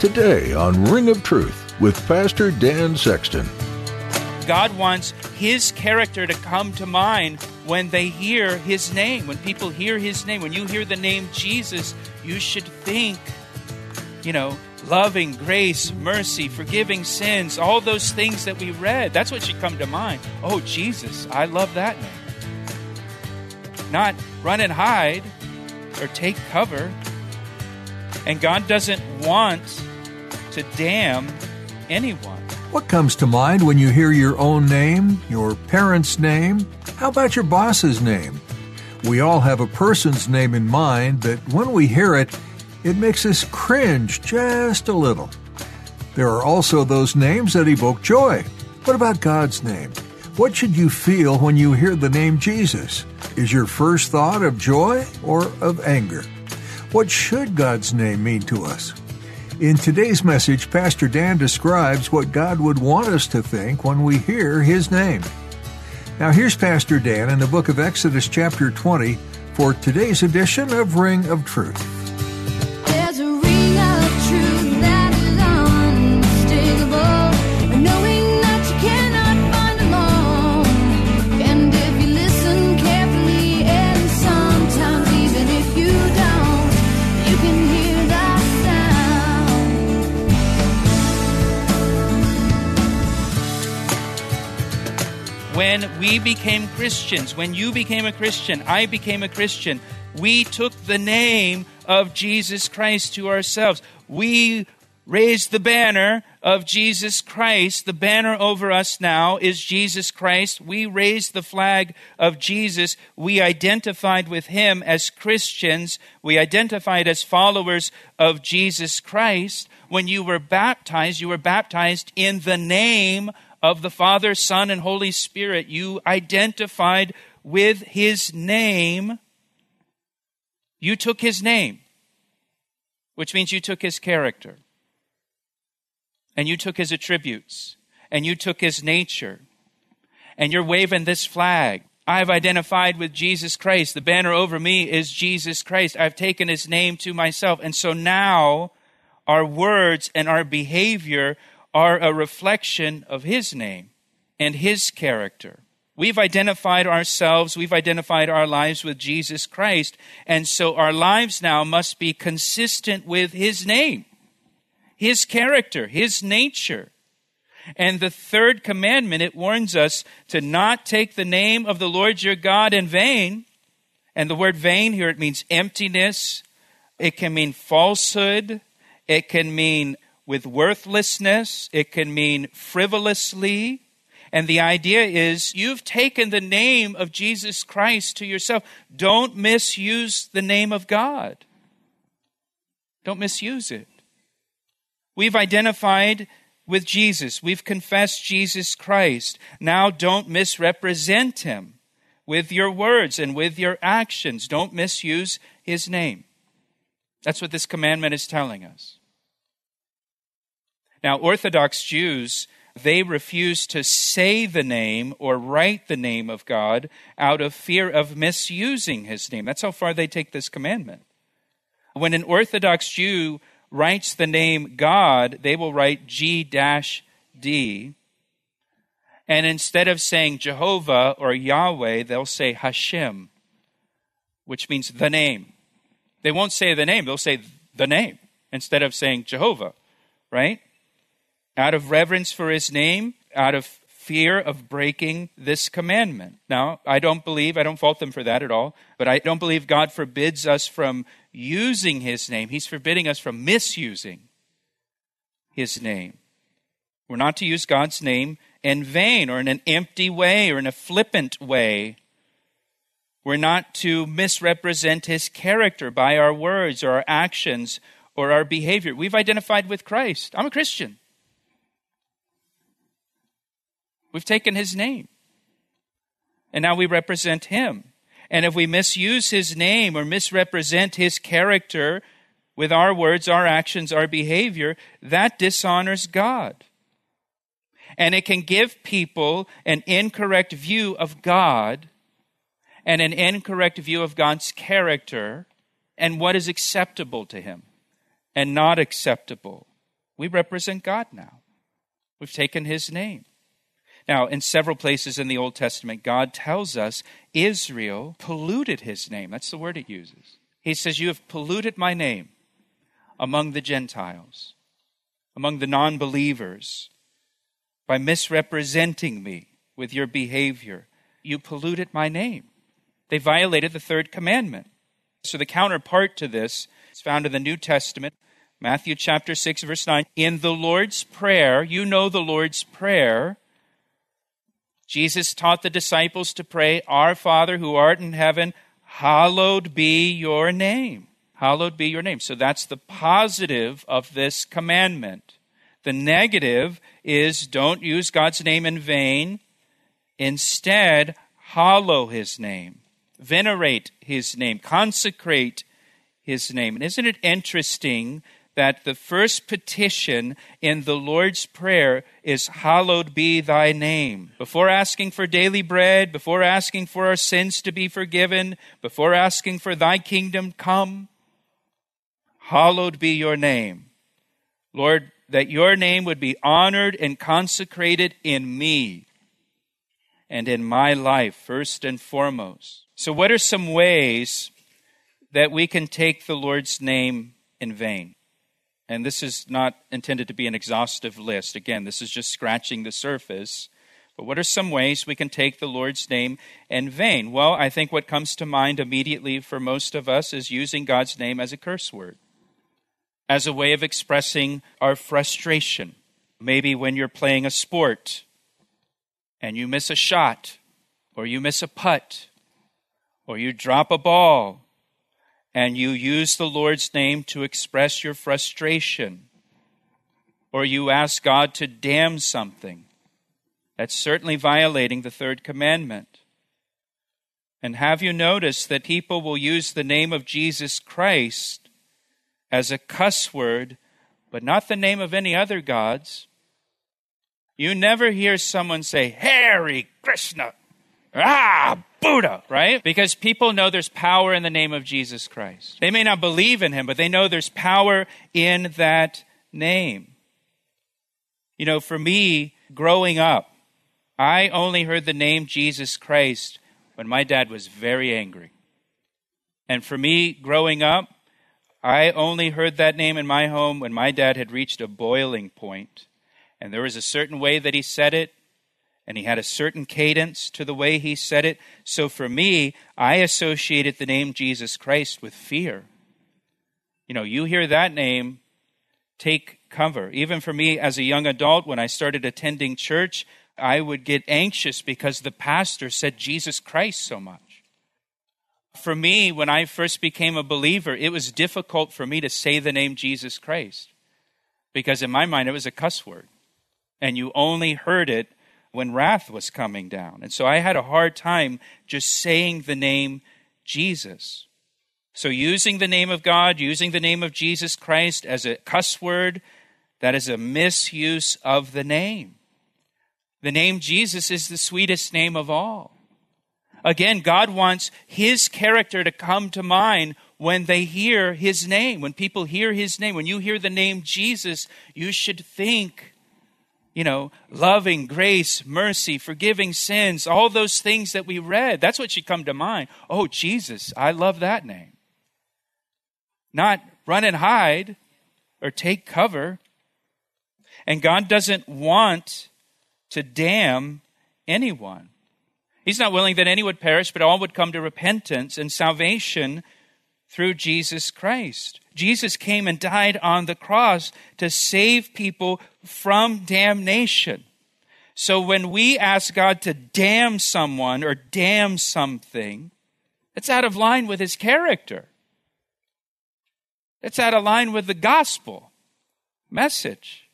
Today on Ring of Truth with Pastor Dan Sexton. God wants His character to come to mind when they hear His name. When people hear His name, when you hear the name Jesus, you should think, you know, loving, grace, mercy, forgiving sins, all those things that we read. That's what should come to mind. Oh, Jesus, I love that name. Not run and hide or take cover. And God doesn't want to damn anyone. What comes to mind when you hear your own name, your parents' name? How about your boss's name? We all have a person's name in mind, but when we hear it, it makes us cringe just a little. There are also those names that evoke joy. What about God's name? What should you feel when you hear the name Jesus? Is your first thought of joy or of anger? What should God's name mean to us? In today's message, Pastor Dan describes what God would want us to think when we hear His name. Now, here's Pastor Dan in the book of Exodus, chapter 20, for today's edition of Ring of Truth. When we became Christians, when you became a Christian, I became a Christian, we took the name of Jesus Christ to ourselves. We raised the banner of Jesus Christ. The banner over us now is Jesus Christ. We raised the flag of Jesus. We identified with him as Christians. We identified as followers of Jesus Christ. When you were baptized, you were baptized in the name of the Father, Son, and Holy Spirit. You identified with his name. You took his name, which means you took his character, and you took his attributes, and you took his nature, and you're waving this flag. I've identified with Jesus Christ. The banner over me is Jesus Christ. I've taken his name to myself. And so now our words and our behavior are a reflection of His name and His character. We've identified ourselves, we've identified our lives with Jesus Christ, and so our lives now must be consistent with His name, His character, His nature. And the third commandment, it warns us to not take the name of the Lord your God in vain. And the word vain here, it means emptiness. It can mean falsehood. It can mean with worthlessness, it can mean frivolously. And the idea is you've taken the name of Jesus Christ to yourself. Don't misuse the name of God. Don't misuse it. We've identified with Jesus. We've confessed Jesus Christ. Now don't misrepresent him with your words and with your actions. Don't misuse his name. That's what this commandment is telling us. Now, Orthodox Jews, they refuse to say the name or write the name of God out of fear of misusing his name. That's how far they take this commandment. When an Orthodox Jew writes the name God, they will write G D. And instead of saying Jehovah or Yahweh, they'll say Hashem, which means the name. They won't say the name, they'll say the name instead of saying Jehovah, right? Out of reverence for his name, out of fear of breaking this commandment. Now, I don't believe, I don't fault them for that at all, but I don't believe God forbids us from using his name. He's forbidding us from misusing his name. We're not to use God's name in vain or in an empty way or in a flippant way. We're not to misrepresent his character by our words or our actions or our behavior. We've identified with Christ. I'm a Christian. We've taken his name. And now we represent him. And if we misuse his name or misrepresent his character with our words, our actions, our behavior, that dishonors God. And it can give people an incorrect view of God and an incorrect view of God's character and what is acceptable to him and not acceptable. We represent God now. We've taken his name. Now, in several places in the Old Testament, God tells us Israel polluted his name. That's the word it uses. He says, You have polluted my name among the Gentiles, among the non believers, by misrepresenting me with your behavior. You polluted my name. They violated the third commandment. So, the counterpart to this is found in the New Testament, Matthew chapter 6, verse 9. In the Lord's Prayer, you know the Lord's Prayer Jesus taught the disciples to pray, Our Father who art in heaven, hallowed be your name. Hallowed be your name. So that's the positive of this commandment. The negative is don't use God's name in vain. Instead, hallow his name, venerate his name, consecrate his name. And isn't it interesting that the first petition in the Lord's Prayer is, Hallowed be thy name. Before asking for daily bread, before asking for our sins to be forgiven, before asking for thy kingdom come, hallowed be your name. Lord, that your name would be honored and consecrated in me and in my life, first and foremost. So, what are some ways that we can take the Lord's name in vain? And this is not intended to be an exhaustive list. Again, this is just scratching the surface. But what are some ways we can take the Lord's name in vain? Well, I think what comes to mind immediately for most of us is using God's name as a curse word, as a way of expressing our frustration. Maybe when you're playing a sport and you miss a shot, or you miss a putt, or you drop a ball, and you use the Lord's name to express your frustration, or you ask God to damn something, that's certainly violating the third commandment. And have you noticed that people will use the name of Jesus Christ as a cuss word, but not the name of any other gods? You never hear someone say, Hare Krishna, ah, Buddha, right? Because people know there's power in the name of Jesus Christ. They may not believe in him, but they know there's power in that name. You know, for me, growing up, I only heard the name Jesus Christ when my dad was very angry. And for me, growing up, I only heard that name in my home when my dad had reached a boiling point, and there was a certain way that he said it, and he had a certain cadence to the way he said it. So for me, I associated the name Jesus Christ with fear. You know, you hear that name, take cover. Even for me as a young adult, when I started attending church, I would get anxious because the pastor said Jesus Christ so much. For me, when I first became a believer, it was difficult for me to say the name Jesus Christ because in my mind it was a cuss word. And you only heard it when wrath was coming down. And so I had a hard time just saying the name Jesus. So using the name of God, using the name of Jesus Christ as a cuss word, that is a misuse of the name. The name Jesus is the sweetest name of all. Again, God wants His character to come to mind when they hear His name. When people hear His name, when you hear the name Jesus, you should think you know, loving, grace, mercy, forgiving sins, all those things that we read. That's what should come to mind. Oh, Jesus, I love that name. Not run and hide or take cover. And God doesn't want to damn anyone. He's not willing that any would perish, but all would come to repentance and salvation through Jesus Christ. Jesus came and died on the cross to save people from damnation. So when we ask God to damn someone or damn something, it's out of line with his character. It's out of line with the gospel message.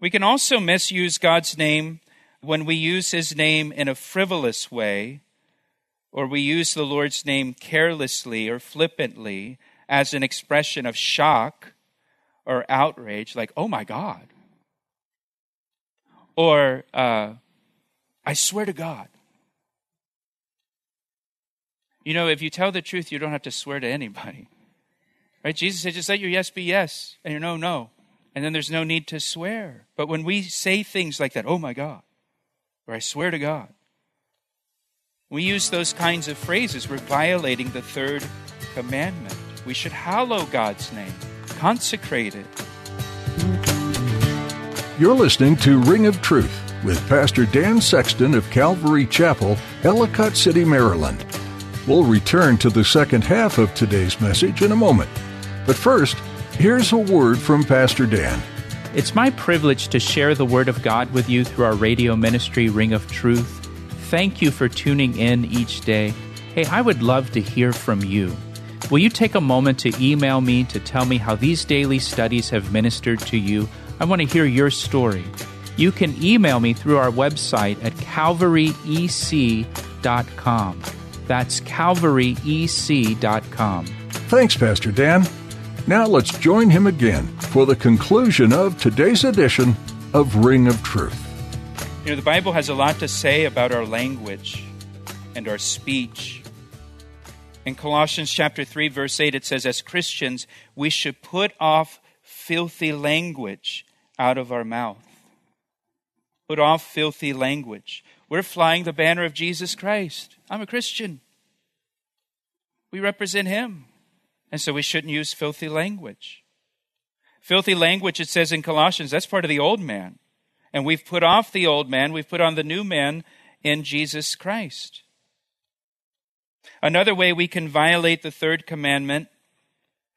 We can also misuse God's name when we use his name in a frivolous way, or we use the Lord's name carelessly or flippantly as an expression of shock or outrage, like, oh my God. Or, uh, I swear to God. You know, if you tell the truth, you don't have to swear to anybody. Right? Jesus said, just let your yes be yes and your no, no. And then there's no need to swear. But when we say things like that, oh my God, or I swear to God, we use those kinds of phrases, we're violating the third commandment. We should hallow God's name, consecrate it. You're listening to Ring of Truth with Pastor Dan Sexton of Calvary Chapel, Ellicott City, Maryland. We'll return to the second half of today's message in a moment. But first, here's a word from Pastor Dan. It's my privilege to share the Word of God with you through our radio ministry, Ring of Truth. Thank you for tuning in each day. Hey, I would love to hear from you. Will you take a moment to email me to tell me how these daily studies have ministered to you? I want to hear your story. You can email me through our website at calvaryec.com. That's calvaryec.com. Thanks, Pastor Dan. Now let's join him again for the conclusion of today's edition of Ring of Truth. You know, the Bible has a lot to say about our language and our speech. In Colossians chapter 3 verse 8 it says as Christians we should put off filthy language out of our mouth. Put off filthy language. We're flying the banner of Jesus Christ. I'm a Christian. We represent him. And so we shouldn't use filthy language. Filthy language, it says in Colossians, that's part of the old man. And we've put off the old man, we've put on the new man in Jesus Christ. Another way we can violate the third commandment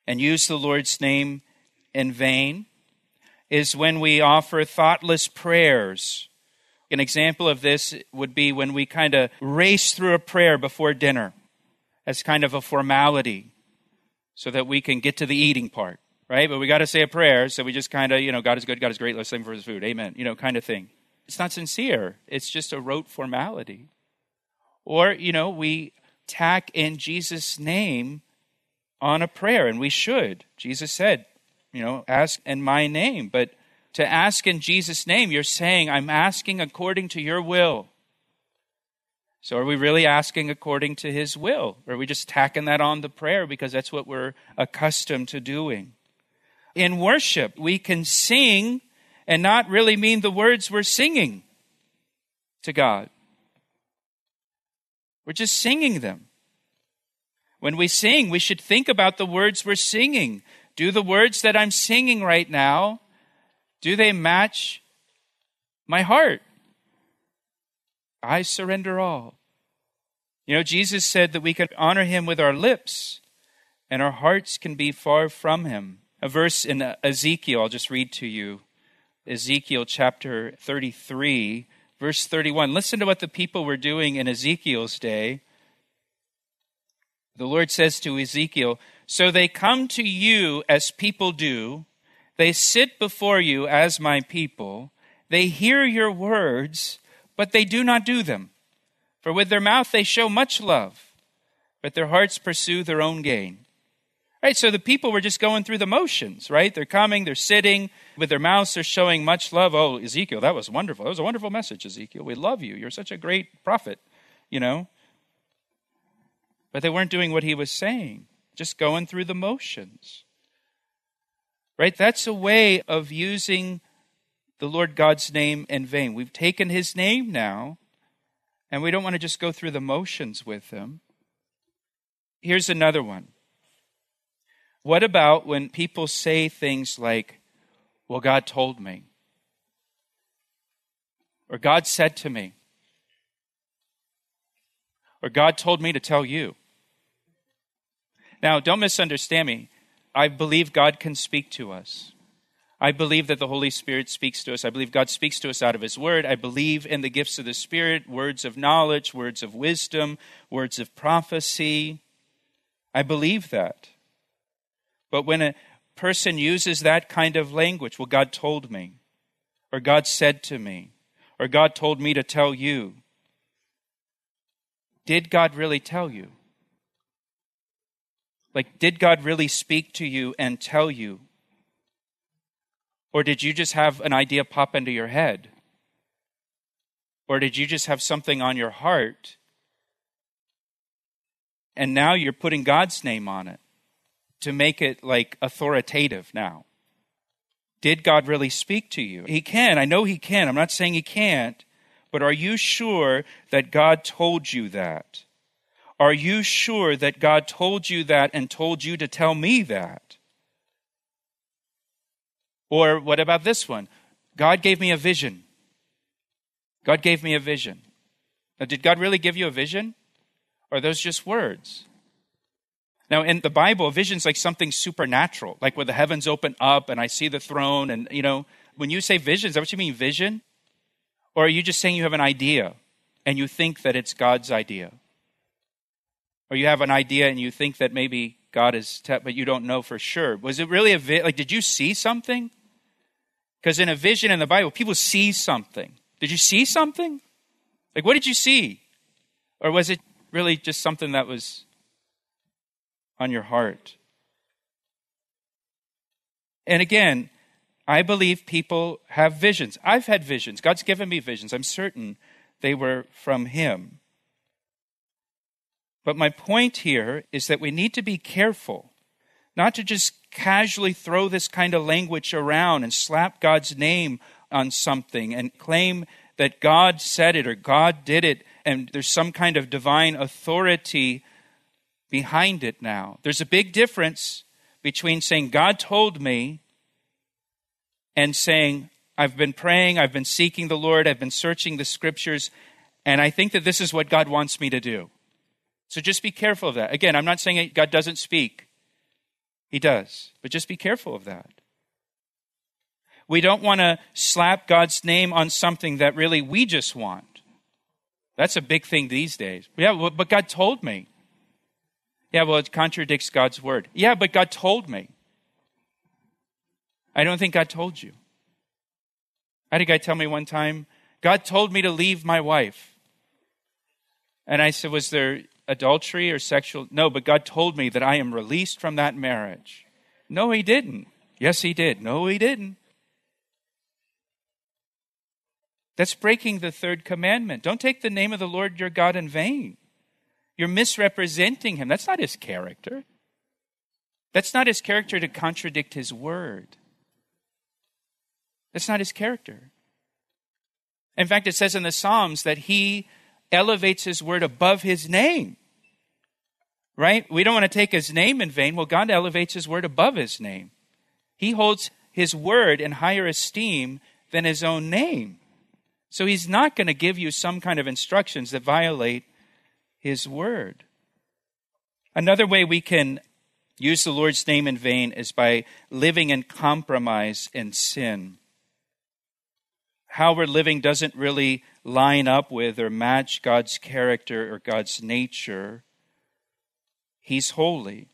and use the Lord's name in vain is when we offer thoughtless prayers. An example of this would be when we kind of race through a prayer before dinner as kind of a formality so that we can get to the eating part, right? But we got to say a prayer, so we just kind of, you know, God is good, God is great, let's thank for his food, amen, you know, kind of thing. It's not sincere, it's just a rote formality. Or, you know, we tack in Jesus' name on a prayer, and we should. Jesus said, you know, ask in my name. But to ask in Jesus' name, you're saying, I'm asking according to your will. So are we really asking according to his will? Or are we just tacking that on the prayer because that's what we're accustomed to doing? In worship, we can sing and not really mean the words we're singing to God. We're just singing them. When we sing, we should think about the words we're singing. Do the words that I'm singing right now, do they match my heart? I surrender all. You know, Jesus said that we can honor him with our lips, and our hearts can be far from him. A verse in Ezekiel, I'll just read to you. Ezekiel chapter 33, verse 31. Listen to what the people were doing in Ezekiel's day. The Lord says to Ezekiel, So they come to you as people do, they sit before you as my people, they hear your words but they do not do them. For with their mouth they show much love, but their hearts pursue their own gain. Right, so the people were just going through the motions, right? They're coming, they're sitting, with their mouths they're showing much love. Oh, Ezekiel, that was wonderful. That was a wonderful message, Ezekiel. We love you. You're such a great prophet, you know? But they weren't doing what he was saying, just going through the motions. Right? That's a way of using the Lord God's name in vain. We've taken his name now, and we don't want to just go through the motions with him. Here's another one. What about when people say things like, Well, God told me, or God said to me, or God told me to tell you? Now, don't misunderstand me. I believe God can speak to us. I believe that the Holy Spirit speaks to us. I believe God speaks to us out of His Word. I believe in the gifts of the Spirit words of knowledge, words of wisdom, words of prophecy. I believe that. But when a person uses that kind of language, well, God told me, or God said to me, or God told me to tell you, did God really tell you? Like, did God really speak to you and tell you? Or did you just have an idea pop into your head? Or did you just have something on your heart? And now you're putting God's name on it to make it like authoritative now. Did God really speak to you? He can. I know He can. I'm not saying He can't. But are you sure that God told you that? Are you sure that God told you that and told you to tell me that? Or what about this one? God gave me a vision. God gave me a vision. Now, did God really give you a vision? Or are those just words? Now, in the Bible, vision's like something supernatural, like where the heavens open up and I see the throne. And, you know, when you say vision, is that what you mean, vision? Or are you just saying you have an idea and you think that it's God's idea? Or you have an idea and you think that maybe God is, te- but you don't know for sure. Was it really a vi- like? Did you see something? Because in a vision in the Bible, people see something. Did you see something? Like, what did you see? Or was it really just something that was on your heart? And again, I believe people have visions. I've had visions. God's given me visions. I'm certain they were from Him. But my point here is that we need to be careful not to just casually throw this kind of language around and slap God's name on something and claim that God said it or God did it and there's some kind of divine authority behind it now. There's a big difference between saying, God told me, and saying, I've been praying, I've been seeking the Lord, I've been searching the scriptures, and I think that this is what God wants me to do. So just be careful of that. Again, I'm not saying God doesn't speak, He does, but just be careful of that. We don't want to slap God's name on something that really we just want. That's a big thing these days. Yeah, but God told me. Yeah, well, it contradicts God's word. Yeah, but God told me. I don't think God told you. I had a guy tell me one time, God told me to leave my wife. And I said, Was there adultery or sexual? No, but God told me that I am released from that marriage. No, He didn't. Yes, He did. No, He didn't. That's breaking the third commandment. Don't take the name of the Lord your God in vain. You're misrepresenting Him. That's not His character. That's not His character to contradict His word. That's not his character. In fact, it says in the Psalms that he elevates his word above his name. Right? We don't want to take his name in vain. Well, God elevates his word above his name. He holds his word in higher esteem than his own name. So he's not going to give you some kind of instructions that violate his word. Another way we can use the Lord's name in vain is by living in compromise and sin how we're living doesn't really line up with or match God's character or God's nature. He's holy.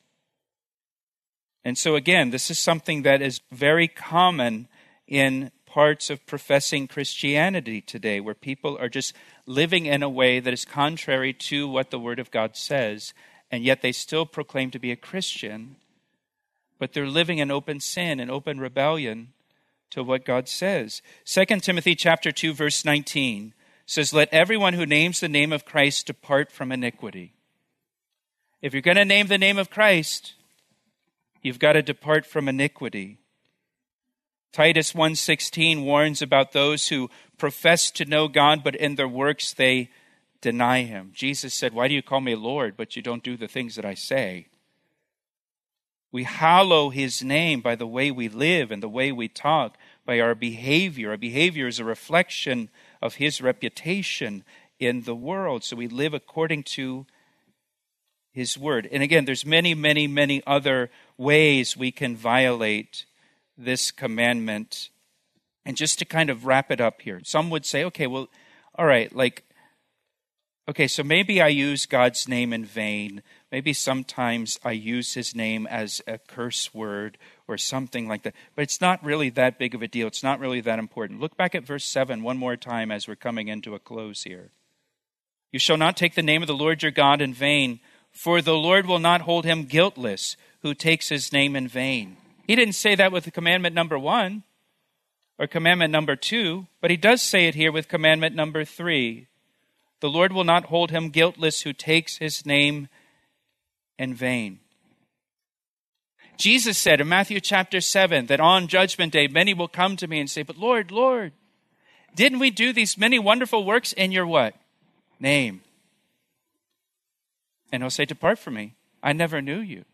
And so, again, this is something that is very common in parts of professing Christianity today, where people are just living in a way that is contrary to what the Word of God says, and yet they still proclaim to be a Christian, but they're living in open sin and open rebellion to what God says. 2 Timothy chapter 2 verse 19 says let everyone who names the name of Christ depart from iniquity. If you're going to name the name of Christ, you've got to depart from iniquity. Titus 1:16 warns about those who profess to know God but in their works they deny him. Jesus said, "Why do you call me Lord but you don't do the things that I say?" We hallow his name by the way we live and the way we talk, by our behavior. Our behavior is a reflection of his reputation in the world. So we live according to his word. And again, there's many, many, many other ways we can violate this commandment. And just to kind of wrap it up here, some would say, okay, well, all right, like, okay, so maybe I use God's name in vain Maybe sometimes I use his name as a curse word or something like that. But it's not really that big of a deal. It's not really that important. Look back at verse 7 one more time as we're coming into a close here. You shall not take the name of the Lord your God in vain, for the Lord will not hold him guiltless who takes his name in vain. He didn't say that with commandment number one or commandment number two, but he does say it here with commandment number three. The Lord will not hold him guiltless who takes his name in vain. Jesus said in Matthew chapter 7 that on judgment day many will come to me and say, But Lord, Lord, didn't we do these many wonderful works in your what? Name. And he'll say, Depart from me. I never knew you.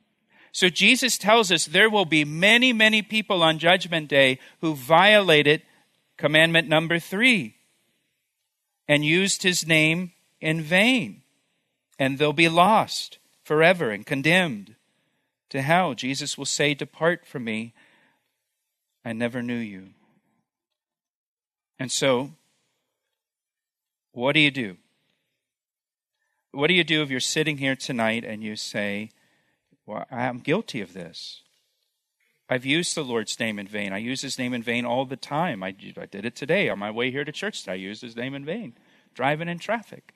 So Jesus tells us there will be many, many people on judgment day who violated commandment number three and used his name in vain. And they'll be lost forever and condemned to hell. Jesus will say, Depart from me. I never knew you. And so, what do you do? What do you do if you're sitting here tonight and you say, Well, I'm guilty of this? I've used the Lord's name in vain. I use his name in vain all the time. I, I did it today on my way here to church. I used his name in vain, driving in traffic.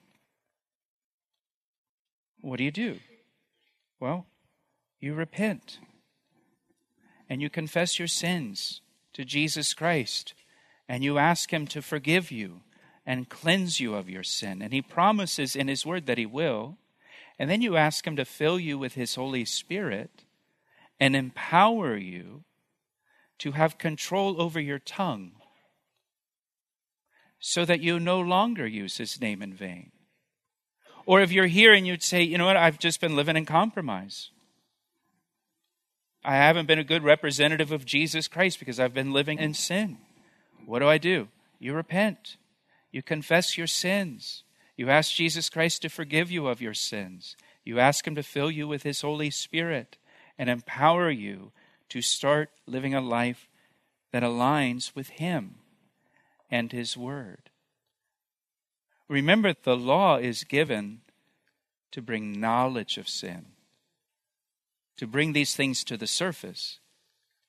What do you do? Well, you repent and you confess your sins to Jesus Christ and you ask Him to forgive you and cleanse you of your sin. And He promises in His Word that He will. And then you ask Him to fill you with His Holy Spirit and empower you to have control over your tongue so that you no longer use His name in vain. Or if you're here and you'd say, you know what, I've just been living in compromise. I haven't been a good representative of Jesus Christ because I've been living in sin. What do I do? You repent. You confess your sins. You ask Jesus Christ to forgive you of your sins. You ask Him to fill you with His Holy Spirit and empower you to start living a life that aligns with Him and His Word. Remember, the law is given to bring knowledge of sin to bring these things to the surface,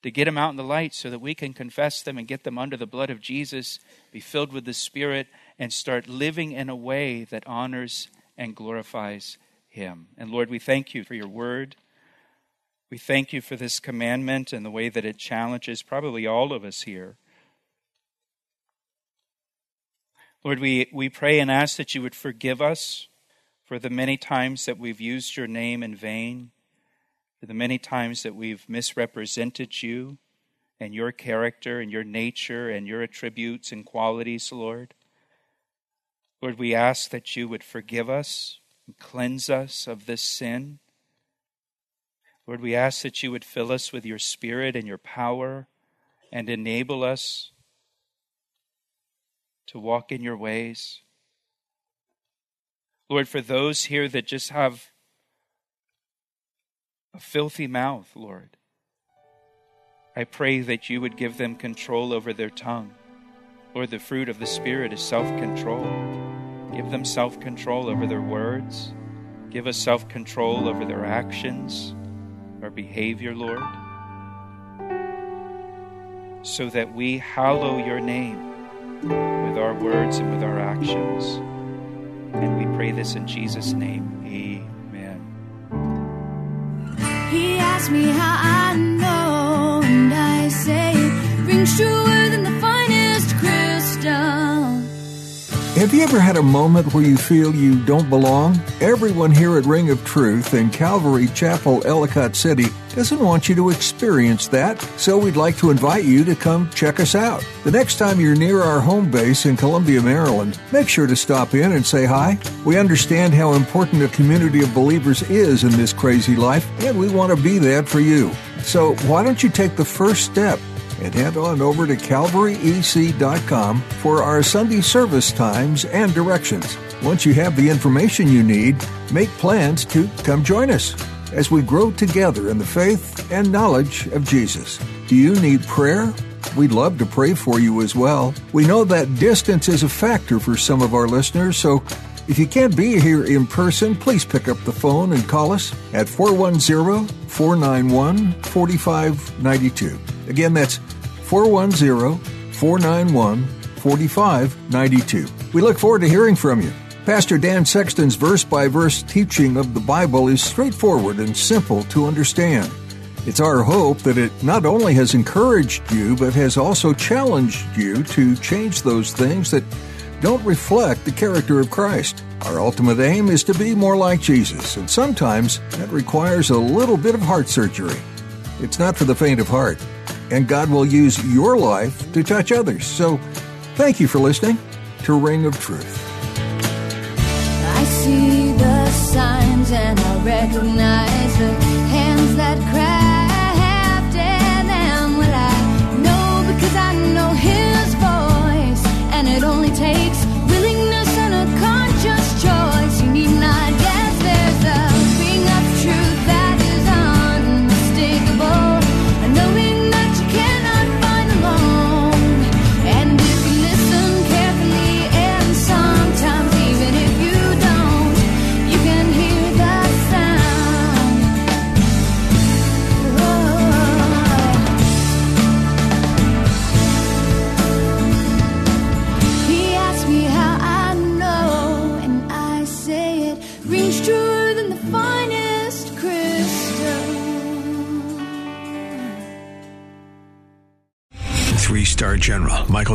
to get them out in the light so that we can confess them and get them under the blood of Jesus, be filled with the Spirit, and start living in a way that honors and glorifies Him. And Lord, we thank you for your word. We thank you for this commandment and the way that it challenges probably all of us here. Lord, we, we pray and ask that you would forgive us for the many times that we've used your name in vain for the many times that we've misrepresented you and your character and your nature and your attributes and qualities, Lord. Lord, we ask that you would forgive us and cleanse us of this sin. Lord, we ask that you would fill us with your spirit and your power and enable us to walk in your ways. Lord, for those here that just have a filthy mouth, Lord. I pray that you would give them control over their tongue. Lord, the fruit of the Spirit is self control. Give them self control over their words. Give us self control over their actions, our behavior, Lord, so that we hallow your name with our words and with our actions. And we pray this in Jesus' name. Amen. Asked me how I know, Have you ever had a moment where you feel you don't belong? Everyone here at Ring of Truth in Calvary Chapel, Ellicott City doesn't want you to experience that, so we'd like to invite you to come check us out. The next time you're near our home base in Columbia, Maryland, make sure to stop in and say hi. We understand how important a community of believers is in this crazy life, and we want to be that for you. So why don't you take the first step? And head on over to calvaryec.com for our Sunday service times and directions. Once you have the information you need, make plans to come join us as we grow together in the faith and knowledge of Jesus. Do you need prayer? We'd love to pray for you as well. We know that distance is a factor for some of our listeners, so If you can't be here in person, please pick up the phone and call us at 410 491 4592. Again, that's 410 491 4592. We look forward to hearing from you. Pastor Dan Sexton's verse by verse teaching of the Bible is straightforward and simple to understand. It's our hope that it not only has encouraged you, but has also challenged you to change those things that don't reflect the character of Christ. Our ultimate aim is to be more like Jesus, and sometimes that requires a little bit of heart surgery. It's not for the faint of heart, and God will use your life to touch others. So, thank you for listening to Ring of Truth. I see the signs and I recognize the